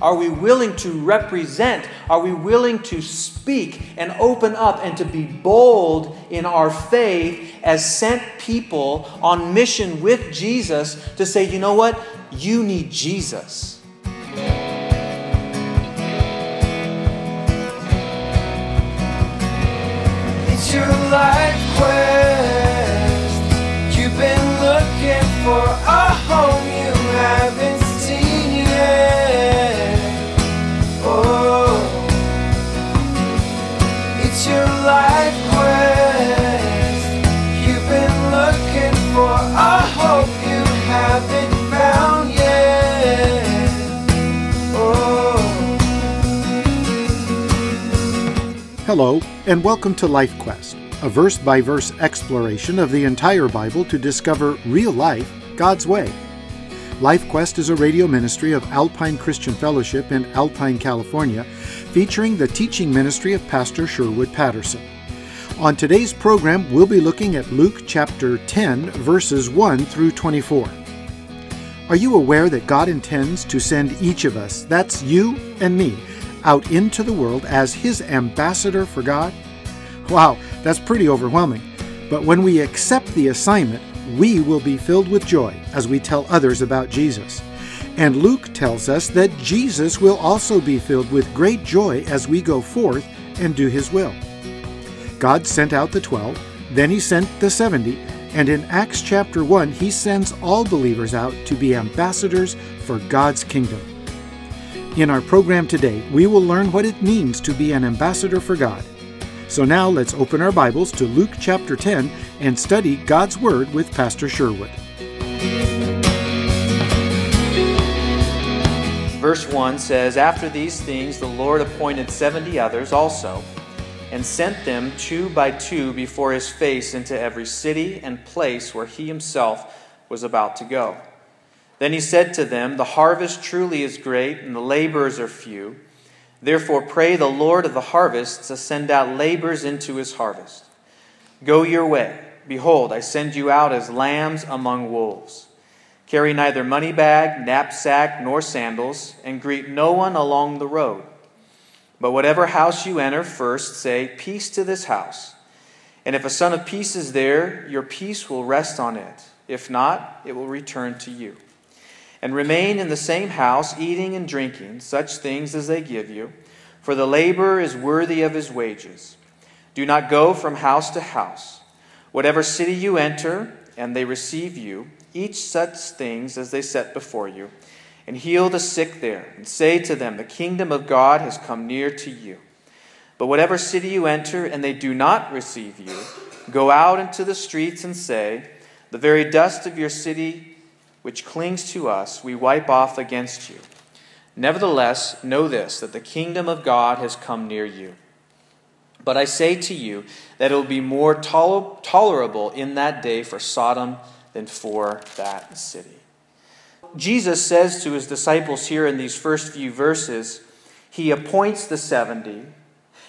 Are we willing to represent? Are we willing to speak and open up and to be bold in our faith as sent people on mission with Jesus to say, you know what? You need Jesus. It's your life quest. Hello, and welcome to Life Quest, a verse by verse exploration of the entire Bible to discover real life God's way. Life Quest is a radio ministry of Alpine Christian Fellowship in Alpine, California, featuring the teaching ministry of Pastor Sherwood Patterson. On today's program, we'll be looking at Luke chapter 10, verses 1 through 24. Are you aware that God intends to send each of us, that's you and me, out into the world as His ambassador for God? Wow, that's pretty overwhelming. But when we accept the assignment, we will be filled with joy as we tell others about Jesus. And Luke tells us that Jesus will also be filled with great joy as we go forth and do His will. God sent out the 12, then He sent the 70, and in Acts chapter 1, He sends all believers out to be ambassadors for God's kingdom. In our program today, we will learn what it means to be an ambassador for God. So now let's open our Bibles to Luke chapter 10 and study God's Word with Pastor Sherwood. Verse 1 says, After these things the Lord appointed seventy others also, and sent them two by two before his face into every city and place where he himself was about to go. Then he said to them, The harvest truly is great, and the laborers are few. Therefore pray the Lord of the harvest to send out laborers into his harvest. Go your way. Behold, I send you out as lambs among wolves. Carry neither money bag, knapsack, nor sandals, and greet no one along the road. But whatever house you enter, first say, Peace to this house. And if a son of peace is there, your peace will rest on it. If not, it will return to you. And remain in the same house, eating and drinking such things as they give you, for the laborer is worthy of his wages. Do not go from house to house. Whatever city you enter, and they receive you, eat such things as they set before you, and heal the sick there, and say to them, The kingdom of God has come near to you. But whatever city you enter, and they do not receive you, go out into the streets and say, The very dust of your city which clings to us, we wipe off against you. Nevertheless, know this, that the kingdom of God has come near you. But I say to you that it will be more tol- tolerable in that day for Sodom than for that city. Jesus says to his disciples here in these first few verses, he appoints the 70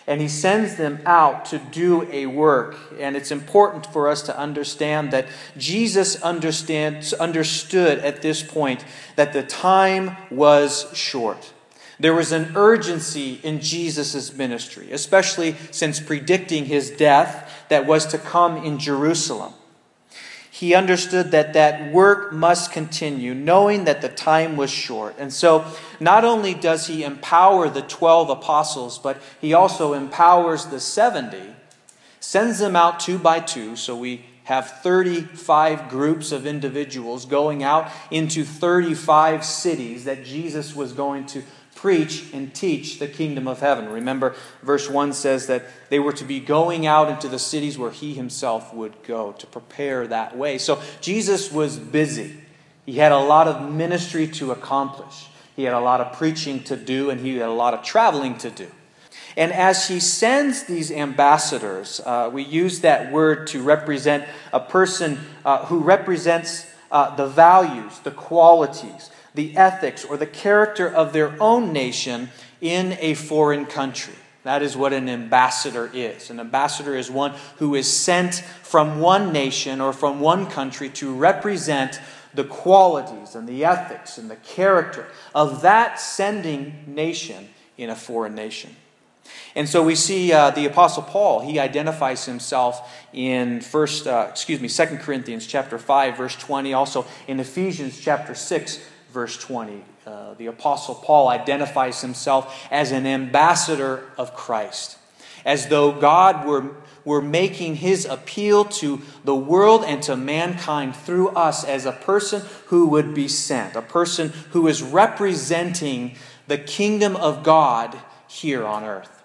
and he sends them out to do a work. And it's important for us to understand that Jesus understands, understood at this point that the time was short. There was an urgency in Jesus' ministry, especially since predicting his death that was to come in Jerusalem. He understood that that work must continue, knowing that the time was short. And so, not only does he empower the 12 apostles, but he also empowers the 70, sends them out two by two. So, we have 35 groups of individuals going out into 35 cities that Jesus was going to preach and teach the kingdom of heaven. Remember, verse 1 says that they were to be going out into the cities where he himself would go to prepare that way. So Jesus was busy. He had a lot of ministry to accomplish, he had a lot of preaching to do, and he had a lot of traveling to do. And as he sends these ambassadors, uh, we use that word to represent a person uh, who represents uh, the values, the qualities, the ethics or the character of their own nation in a foreign country. That is what an ambassador is. An ambassador is one who is sent from one nation or from one country to represent the qualities and the ethics and the character of that sending nation in a foreign nation. And so we see uh, the apostle Paul, he identifies himself in first uh, excuse me, 2 Corinthians chapter 5 verse 20, also in Ephesians chapter 6 verse 20. Uh, the apostle Paul identifies himself as an ambassador of Christ, as though God were were making his appeal to the world and to mankind through us as a person who would be sent, a person who is representing the kingdom of God here on earth.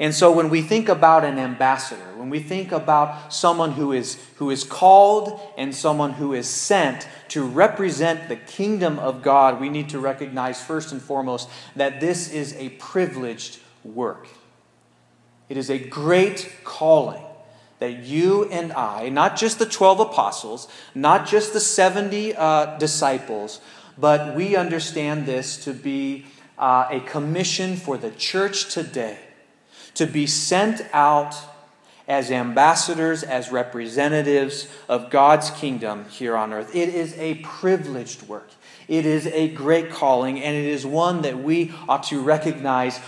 And so when we think about an ambassador, when we think about someone who is, who is called and someone who is sent to represent the kingdom of God, we need to recognize first and foremost that this is a privileged work. It is a great calling that you and I, not just the 12 apostles, not just the 70 uh, disciples, but we understand this to be uh, a commission for the church today to be sent out as ambassadors, as representatives of God's kingdom here on earth. It is a privileged work. It is a great calling, and it is one that we ought to recognize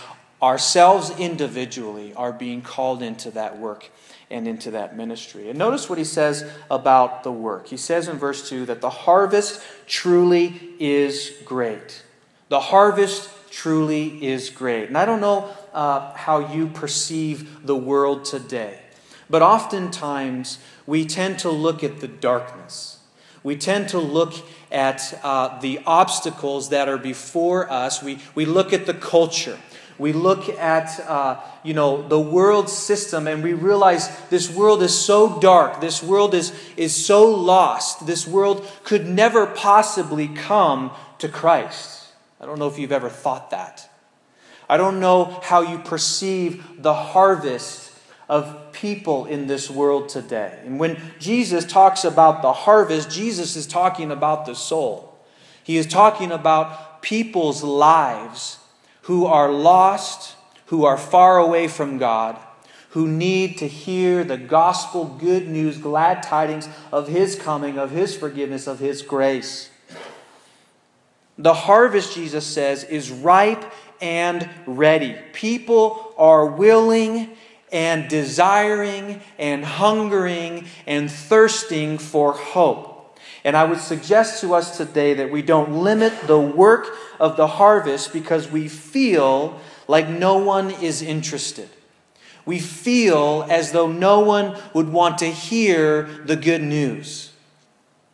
ourselves individually are being called into that work and into that ministry. And notice what he says about the work. He says in verse 2 that the harvest truly is great. The harvest truly is great. And I don't know uh, how you perceive the world today, but oftentimes we tend to look at the darkness. We tend to look at uh, the obstacles that are before us. We, we look at the culture. We look at uh, you know the world system and we realize this world is so dark. This world is, is so lost. This world could never possibly come to Christ. I don't know if you've ever thought that. I don't know how you perceive the harvest of people in this world today. And when Jesus talks about the harvest, Jesus is talking about the soul. He is talking about people's lives who are lost, who are far away from God, who need to hear the gospel good news, glad tidings of His coming, of His forgiveness, of His grace. The harvest, Jesus says, is ripe and ready. People are willing and desiring and hungering and thirsting for hope. And I would suggest to us today that we don't limit the work of the harvest because we feel like no one is interested. We feel as though no one would want to hear the good news.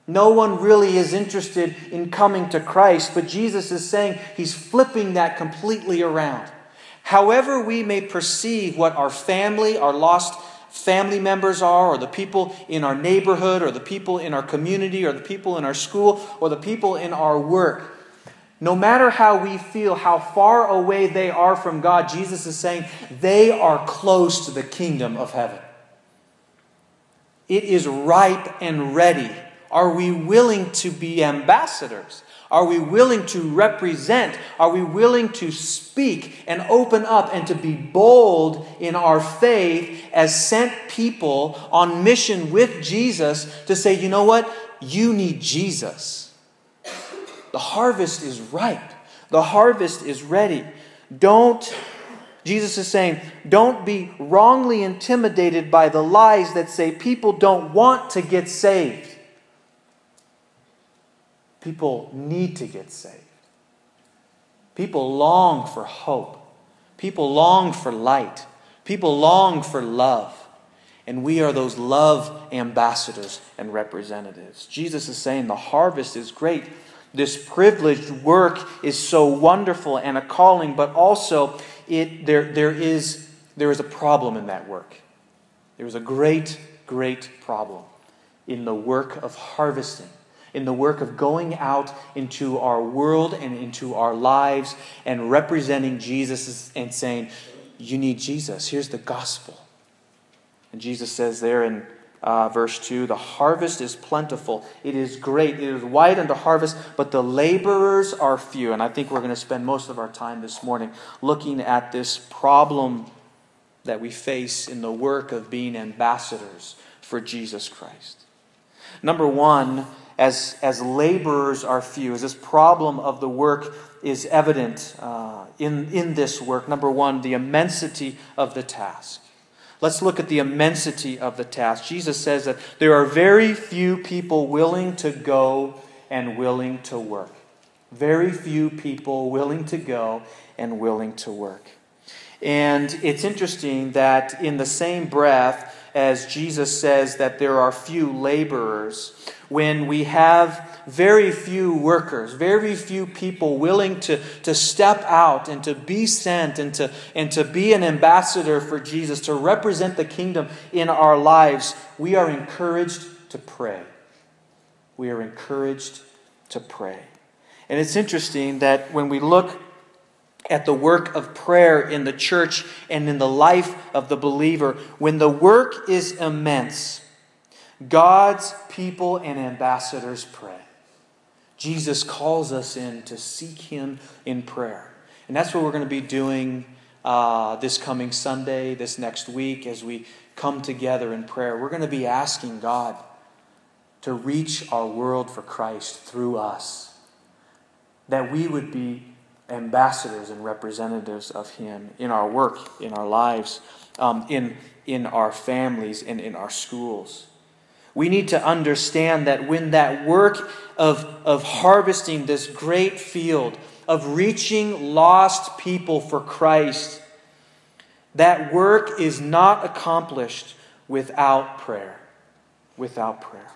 No one really is interested in coming to Christ, but Jesus is saying he's flipping that completely around. However, we may perceive what our family, our lost family members are, or the people in our neighborhood, or the people in our community, or the people in our school, or the people in our work, no matter how we feel, how far away they are from God, Jesus is saying they are close to the kingdom of heaven. It is ripe and ready are we willing to be ambassadors? Are we willing to represent? Are we willing to speak and open up and to be bold in our faith as sent people on mission with Jesus to say, you know what? You need Jesus. The harvest is ripe, the harvest is ready. Don't, Jesus is saying, don't be wrongly intimidated by the lies that say people don't want to get saved. People need to get saved. People long for hope. People long for light. People long for love. And we are those love ambassadors and representatives. Jesus is saying the harvest is great. This privileged work is so wonderful and a calling, but also it, there, there, is, there is a problem in that work. There is a great, great problem in the work of harvesting in the work of going out into our world and into our lives and representing Jesus and saying, You need Jesus. Here's the gospel. And Jesus says there in uh, verse 2 The harvest is plentiful, it is great, it is wide unto harvest, but the laborers are few. And I think we're going to spend most of our time this morning looking at this problem that we face in the work of being ambassadors for Jesus Christ. Number one, as, as laborers are few, as this problem of the work is evident uh, in, in this work. Number one, the immensity of the task. Let's look at the immensity of the task. Jesus says that there are very few people willing to go and willing to work. Very few people willing to go and willing to work. And it's interesting that in the same breath as Jesus says that there are few laborers, when we have very few workers, very few people willing to, to step out and to be sent and to, and to be an ambassador for Jesus, to represent the kingdom in our lives, we are encouraged to pray. We are encouraged to pray. And it's interesting that when we look at the work of prayer in the church and in the life of the believer, when the work is immense, God's people and ambassadors pray. Jesus calls us in to seek Him in prayer. And that's what we're going to be doing uh, this coming Sunday, this next week, as we come together in prayer. We're going to be asking God to reach our world for Christ through us, that we would be ambassadors and representatives of Him in our work, in our lives, um, in, in our families, and in our schools. We need to understand that when that work of, of harvesting this great field, of reaching lost people for Christ, that work is not accomplished without prayer. Without prayer.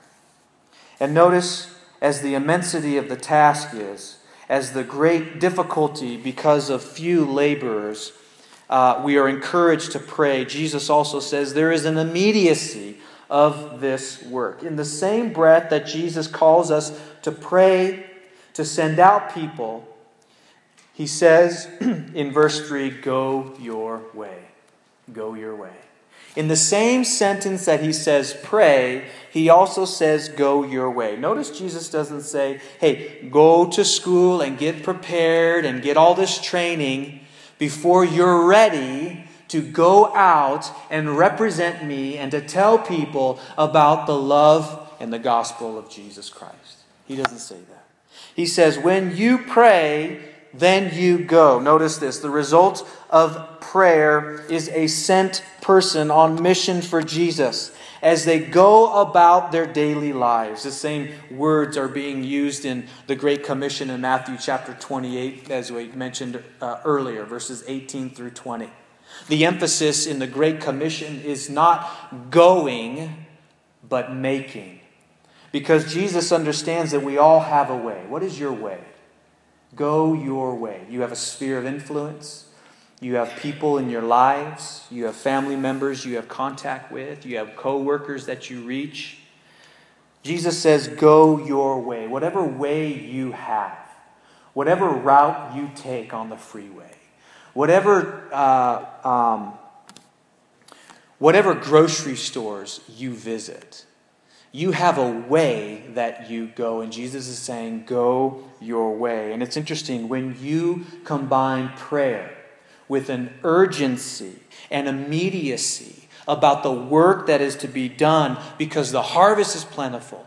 And notice, as the immensity of the task is, as the great difficulty because of few laborers, uh, we are encouraged to pray. Jesus also says there is an immediacy of this work. In the same breath that Jesus calls us to pray, to send out people, he says in verse 3 Go your way. Go your way. In the same sentence that he says pray, he also says go your way. Notice Jesus doesn't say, hey, go to school and get prepared and get all this training before you're ready to go out and represent me and to tell people about the love and the gospel of Jesus Christ. He doesn't say that. He says, when you pray, then you go. Notice this the result of prayer is a sent person on mission for Jesus as they go about their daily lives. The same words are being used in the Great Commission in Matthew chapter 28, as we mentioned uh, earlier, verses 18 through 20. The emphasis in the Great Commission is not going, but making. Because Jesus understands that we all have a way. What is your way? Go your way. You have a sphere of influence. You have people in your lives. You have family members you have contact with. You have co workers that you reach. Jesus says, Go your way. Whatever way you have, whatever route you take on the freeway, whatever, uh, um, whatever grocery stores you visit, you have a way that you go. And Jesus is saying, Go your way. And it's interesting, when you combine prayer with an urgency and immediacy about the work that is to be done because the harvest is plentiful.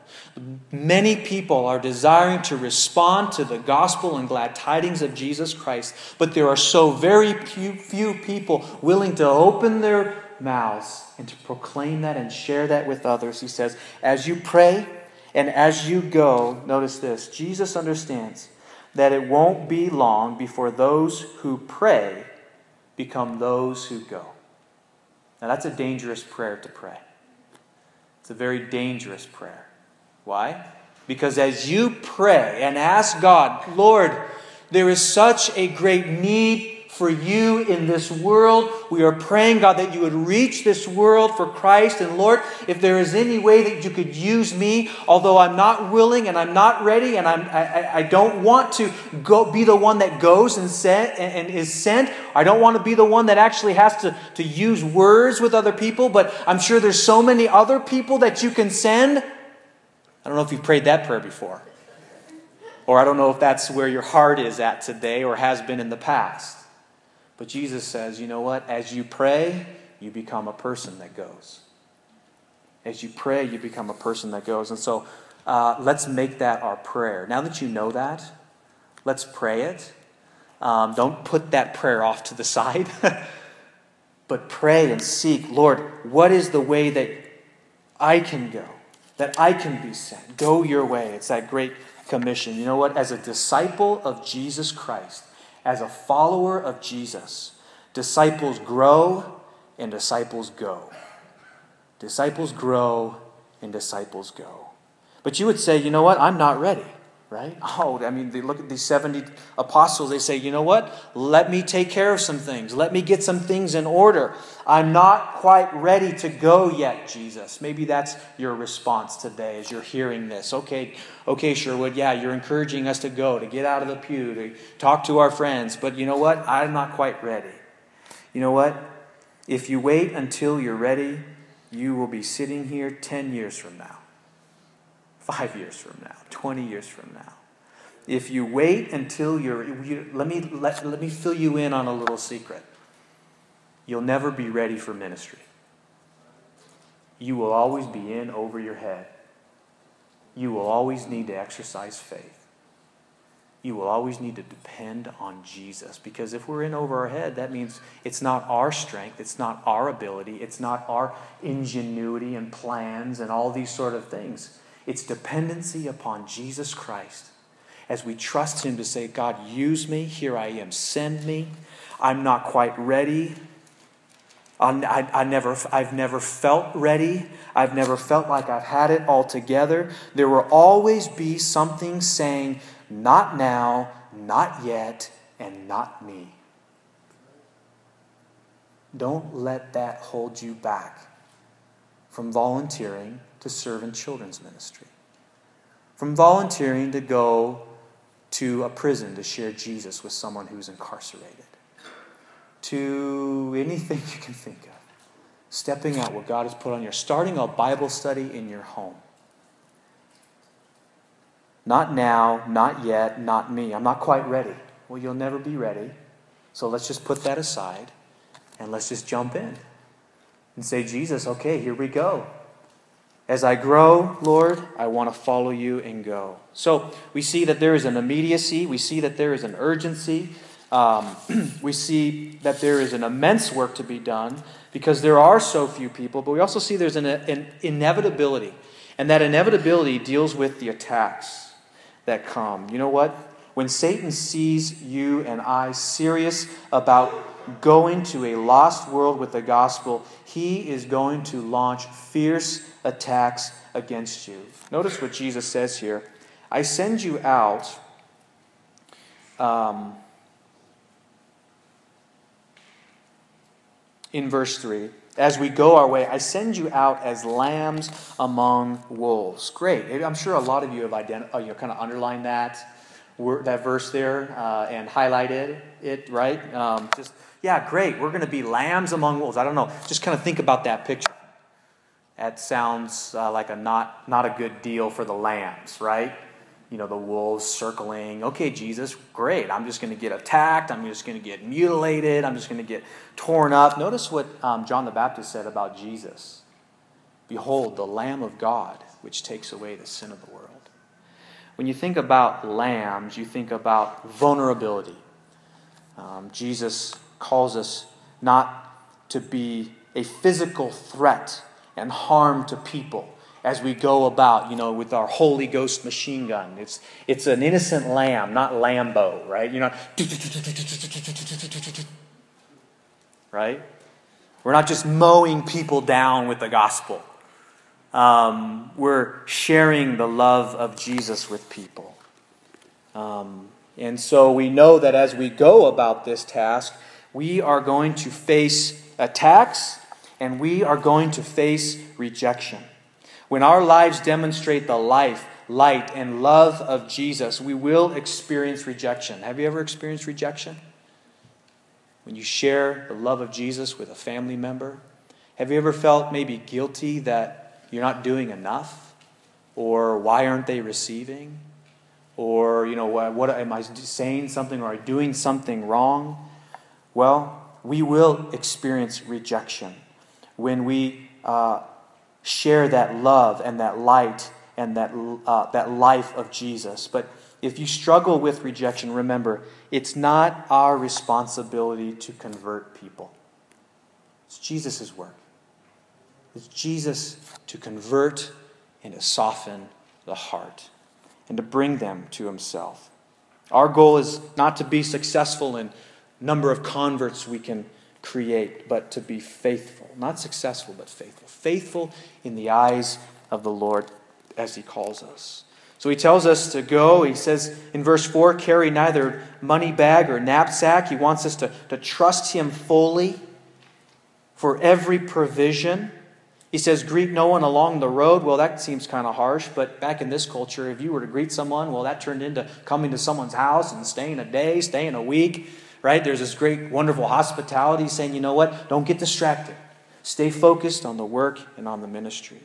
Many people are desiring to respond to the gospel and glad tidings of Jesus Christ, but there are so very few, people willing to open their mouths and to proclaim that and share that with others. He says, as you pray and as you go, notice this Jesus understands that it won't be long before those who pray become those who go. Now, that's a dangerous prayer to pray. It's a very dangerous prayer. Why? Because as you pray and ask God, Lord, there is such a great need for you in this world. We are praying, God, that you would reach this world for Christ. And Lord, if there is any way that you could use me, although I'm not willing and I'm not ready and I'm, I, I don't want to go be the one that goes and, sent, and, and is sent, I don't want to be the one that actually has to, to use words with other people, but I'm sure there's so many other people that you can send. I don't know if you've prayed that prayer before. Or I don't know if that's where your heart is at today or has been in the past. But Jesus says, you know what? As you pray, you become a person that goes. As you pray, you become a person that goes. And so uh, let's make that our prayer. Now that you know that, let's pray it. Um, don't put that prayer off to the side, but pray and seek, Lord, what is the way that I can go, that I can be sent? Go your way. It's that great commission. You know what? As a disciple of Jesus Christ, as a follower of Jesus, disciples grow and disciples go. Disciples grow and disciples go. But you would say, you know what? I'm not ready, right? Oh, I mean, they look at these 70 apostles, they say, you know what? Let me take care of some things. Let me get some things in order. I'm not quite ready to go yet, Jesus. Maybe that's your response today as you're hearing this. Okay, okay, Sherwood, yeah, you're encouraging us to go, to get out of the pew, to talk to our friends. But you know what? I'm not quite ready. You know what? If you wait until you're ready, you will be sitting here 10 years from now, five years from now, 20 years from now. If you wait until you're, you, let, me, let, let me fill you in on a little secret. You'll never be ready for ministry. You will always be in over your head. You will always need to exercise faith you will always need to depend on Jesus. Because if we're in over our head, that means it's not our strength, it's not our ability, it's not our ingenuity and plans and all these sort of things. It's dependency upon Jesus Christ. As we trust Him to say, God, use me, here I am, send me. I'm not quite ready. I, I, never, I've never felt ready. I've never felt like I've had it all together. There will always be something saying, not now, not yet, and not me. Don't let that hold you back from volunteering to serve in children's ministry, from volunteering to go to a prison to share Jesus with someone who's incarcerated, to anything you can think of. Stepping out what God has put on your, starting a Bible study in your home not now, not yet, not me. I'm not quite ready. Well, you'll never be ready. So let's just put that aside and let's just jump in and say, Jesus, okay, here we go. As I grow, Lord, I want to follow you and go. So we see that there is an immediacy, we see that there is an urgency, um, we see that there is an immense work to be done because there are so few people, but we also see there's an, an inevitability. And that inevitability deals with the attacks that come. You know what? When Satan sees you and I serious about going to a lost world with the gospel, he is going to launch fierce attacks against you. Notice what Jesus says here I send you out. Um, in verse 3 as we go our way, I send you out as lambs among wolves. Great. I'm sure a lot of you have identi- uh, you know, kind of underlined that that verse there uh, and highlighted it, right? Um, just yeah, great. We're going to be lambs among wolves. I don't know. Just kind of think about that picture. That sounds uh, like a not not a good deal for the lambs, right? you know, the wolves circling. Okay, Jesus, great. I'm just going to get attacked. I'm just going to get mutilated. I'm just going to get torn up. Notice what um, John the Baptist said about Jesus Behold, the Lamb of God, which takes away the sin of the world. When you think about lambs, you think about vulnerability. Um, Jesus calls us not to be a physical threat and harm to people as we go about, you know, with our Holy Ghost machine gun. It's, it's an innocent lamb, not Lambo, right? You're not. Right? We're not just mowing people down with the gospel. Um, we're sharing the love of Jesus with people. Um, and so we know that as we go about this task, we are going to face attacks and we are going to face rejection. When our lives demonstrate the life, light, and love of Jesus, we will experience rejection. Have you ever experienced rejection? When you share the love of Jesus with a family member? Have you ever felt maybe guilty that you're not doing enough? Or why aren't they receiving? Or, you know, what, what am I saying something or doing something wrong? Well, we will experience rejection when we uh, share that love and that light and that, uh, that life of Jesus. But if you struggle with rejection, remember, it's not our responsibility to convert people. It's Jesus' work. It's Jesus to convert and to soften the heart and to bring them to himself. Our goal is not to be successful in number of converts we can create, but to be faithful. Not successful, but faithful. Faithful in the eyes of the Lord as he calls us. So he tells us to go. He says in verse 4 carry neither money bag or knapsack. He wants us to, to trust him fully for every provision. He says, greet no one along the road. Well, that seems kind of harsh, but back in this culture, if you were to greet someone, well, that turned into coming to someone's house and staying a day, staying a week, right? There's this great, wonderful hospitality saying, you know what? Don't get distracted. Stay focused on the work and on the ministry.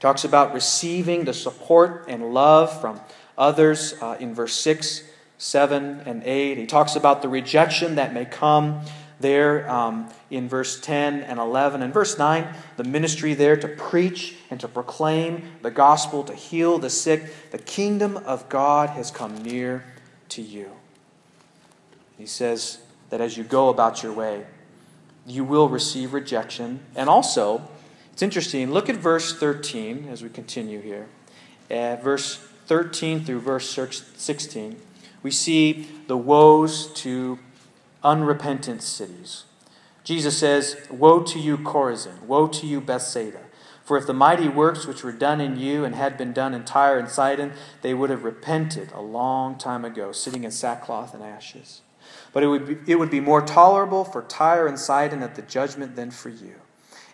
Talks about receiving the support and love from others uh, in verse 6, 7, and 8. He talks about the rejection that may come there um, in verse 10 and 11. And verse 9, the ministry there to preach and to proclaim the gospel, to heal the sick. The kingdom of God has come near to you. He says that as you go about your way, you will receive rejection. And also, it's interesting. Look at verse 13 as we continue here. At verse 13 through verse 16, we see the woes to unrepentant cities. Jesus says, Woe to you, Chorazin! Woe to you, Bethsaida! For if the mighty works which were done in you and had been done in Tyre and Sidon, they would have repented a long time ago, sitting in sackcloth and ashes. But it would be, it would be more tolerable for Tyre and Sidon at the judgment than for you.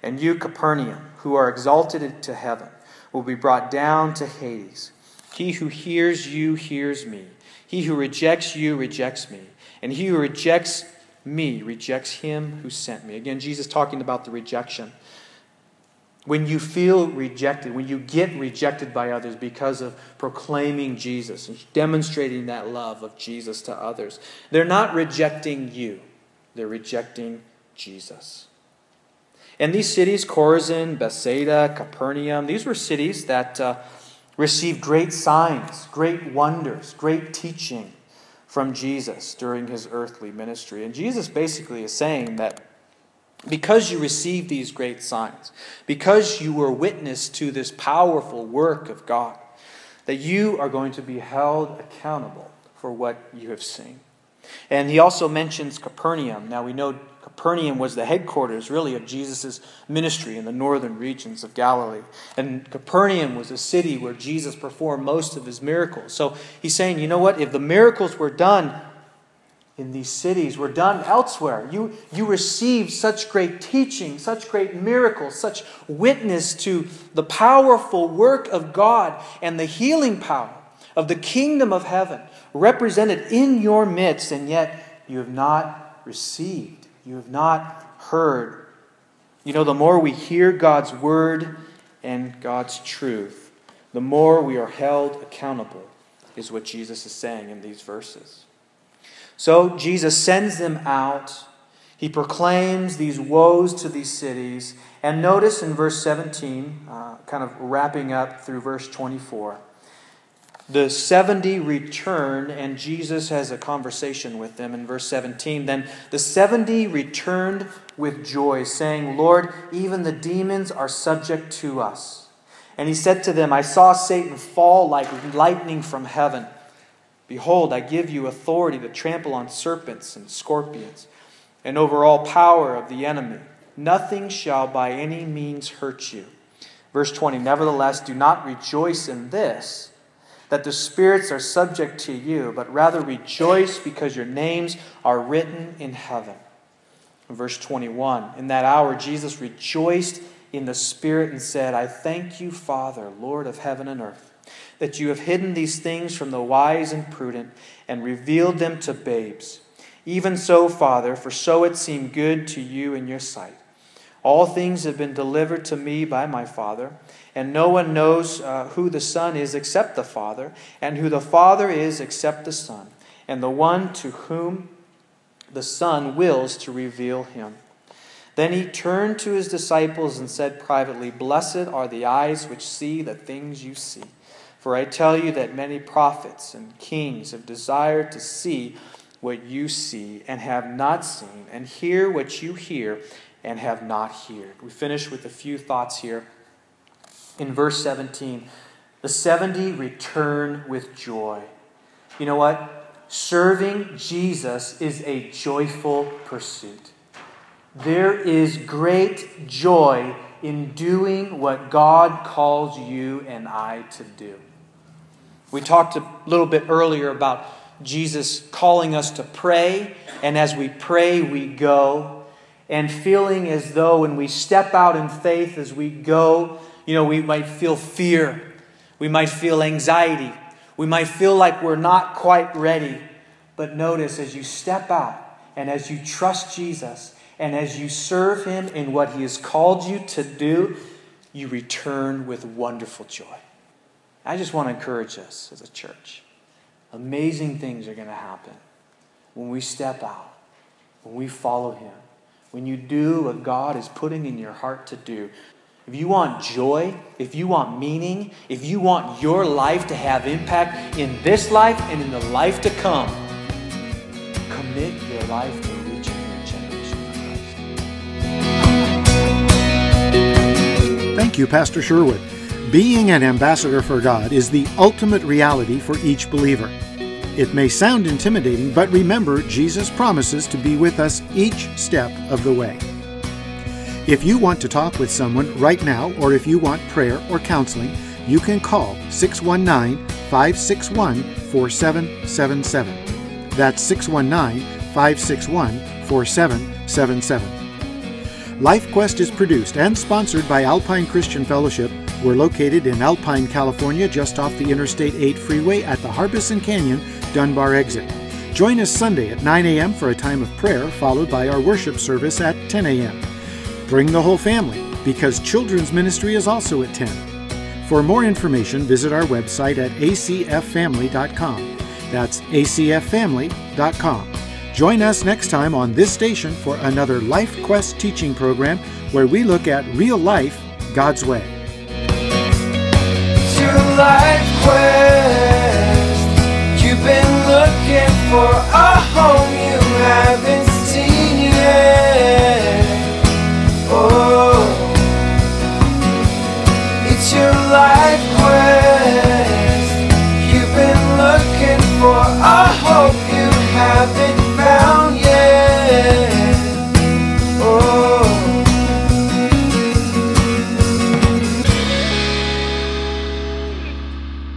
And you, Capernaum, who are exalted to heaven, will be brought down to Hades. He who hears you hears me. He who rejects you rejects me. And he who rejects me rejects him who sent me. Again, Jesus talking about the rejection. When you feel rejected, when you get rejected by others because of proclaiming Jesus and demonstrating that love of Jesus to others, they're not rejecting you, they're rejecting Jesus. And these cities, Chorazin, Bethsaida, Capernaum, these were cities that uh, received great signs, great wonders, great teaching from Jesus during his earthly ministry. And Jesus basically is saying that because you received these great signs, because you were witness to this powerful work of God, that you are going to be held accountable for what you have seen. And he also mentions Capernaum. Now we know Capernaum was the headquarters, really, of Jesus' ministry in the northern regions of Galilee. And Capernaum was a city where Jesus performed most of his miracles. So he's saying, you know what? If the miracles were done in these cities, were done elsewhere, you, you received such great teaching, such great miracles, such witness to the powerful work of God and the healing power of the kingdom of heaven represented in your midst, and yet you have not received you have not heard. You know, the more we hear God's word and God's truth, the more we are held accountable, is what Jesus is saying in these verses. So Jesus sends them out. He proclaims these woes to these cities. And notice in verse 17, uh, kind of wrapping up through verse 24, the 70 return, and Jesus has a conversation with them in verse 17. Then the 70 returned with joy, saying, Lord, even the demons are subject to us. And he said to them, I saw Satan fall like lightning from heaven. Behold, I give you authority to trample on serpents and scorpions, and over all power of the enemy. Nothing shall by any means hurt you. Verse 20 Nevertheless, do not rejoice in this that the spirits are subject to you, but rather rejoice because your names are written in heaven. Verse 21 In that hour, Jesus rejoiced in the Spirit and said, I thank you, Father, Lord of heaven and earth, that you have hidden these things from the wise and prudent and revealed them to babes. Even so, Father, for so it seemed good to you in your sight. All things have been delivered to me by my Father. And no one knows uh, who the Son is except the Father, and who the Father is except the Son, and the one to whom the Son wills to reveal him. Then he turned to his disciples and said privately, Blessed are the eyes which see the things you see. For I tell you that many prophets and kings have desired to see what you see and have not seen, and hear what you hear and have not heard. We finish with a few thoughts here. In verse 17, the 70 return with joy. You know what? Serving Jesus is a joyful pursuit. There is great joy in doing what God calls you and I to do. We talked a little bit earlier about Jesus calling us to pray, and as we pray, we go, and feeling as though when we step out in faith, as we go, you know, we might feel fear, we might feel anxiety, we might feel like we're not quite ready. But notice as you step out and as you trust Jesus and as you serve Him in what He has called you to do, you return with wonderful joy. I just want to encourage us as a church. Amazing things are going to happen when we step out, when we follow Him, when you do what God is putting in your heart to do. If you want joy, if you want meaning, if you want your life to have impact in this life and in the life to come, commit your life to reaching your generation. Thank you, Pastor Sherwood. Being an ambassador for God is the ultimate reality for each believer. It may sound intimidating, but remember, Jesus promises to be with us each step of the way. If you want to talk with someone right now, or if you want prayer or counseling, you can call 619 561 4777. That's 619 561 4777. LifeQuest is produced and sponsored by Alpine Christian Fellowship we're located in Alpine, California, just off the Interstate 8 freeway at the Harbison Canyon Dunbar exit. Join us Sunday at 9 a.m. for a time of prayer, followed by our worship service at 10 a.m. Bring the whole family, because children's ministry is also at 10. For more information, visit our website at acffamily.com. That's acffamily.com. Join us next time on this station for another Life Quest teaching program where we look at real life God's way life quest. You've been looking for a home you haven't seen yet. Oh, it's your life quest. You've been looking for a home you haven't.